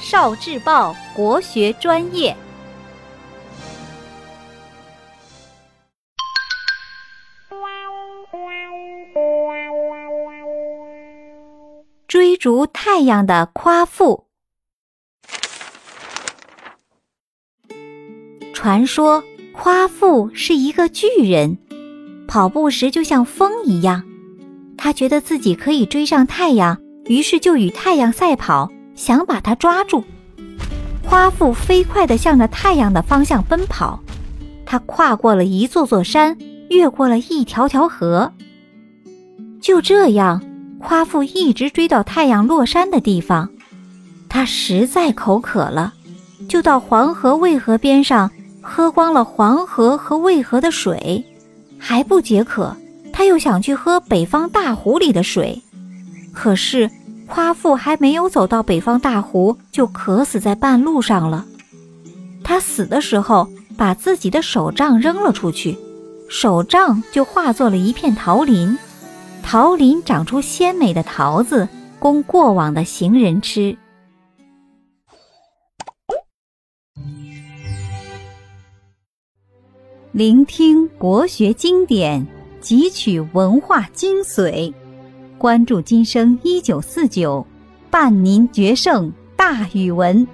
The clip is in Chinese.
少智报国学专业，追逐太阳的夸父。传说夸父是一个巨人，跑步时就像风一样。他觉得自己可以追上太阳，于是就与太阳赛跑。想把它抓住，夸父飞快地向着太阳的方向奔跑。他跨过了一座座山，越过了一条条河。就这样，夸父一直追到太阳落山的地方。他实在口渴了，就到黄河、渭河边上喝光了黄河和渭河的水，还不解渴，他又想去喝北方大湖里的水，可是。夸父还没有走到北方大湖，就渴死在半路上了。他死的时候，把自己的手杖扔了出去，手杖就化作了一片桃林，桃林长出鲜美的桃子，供过往的行人吃。聆听国学经典，汲取文化精髓。关注今生一九四九，伴您决胜大语文。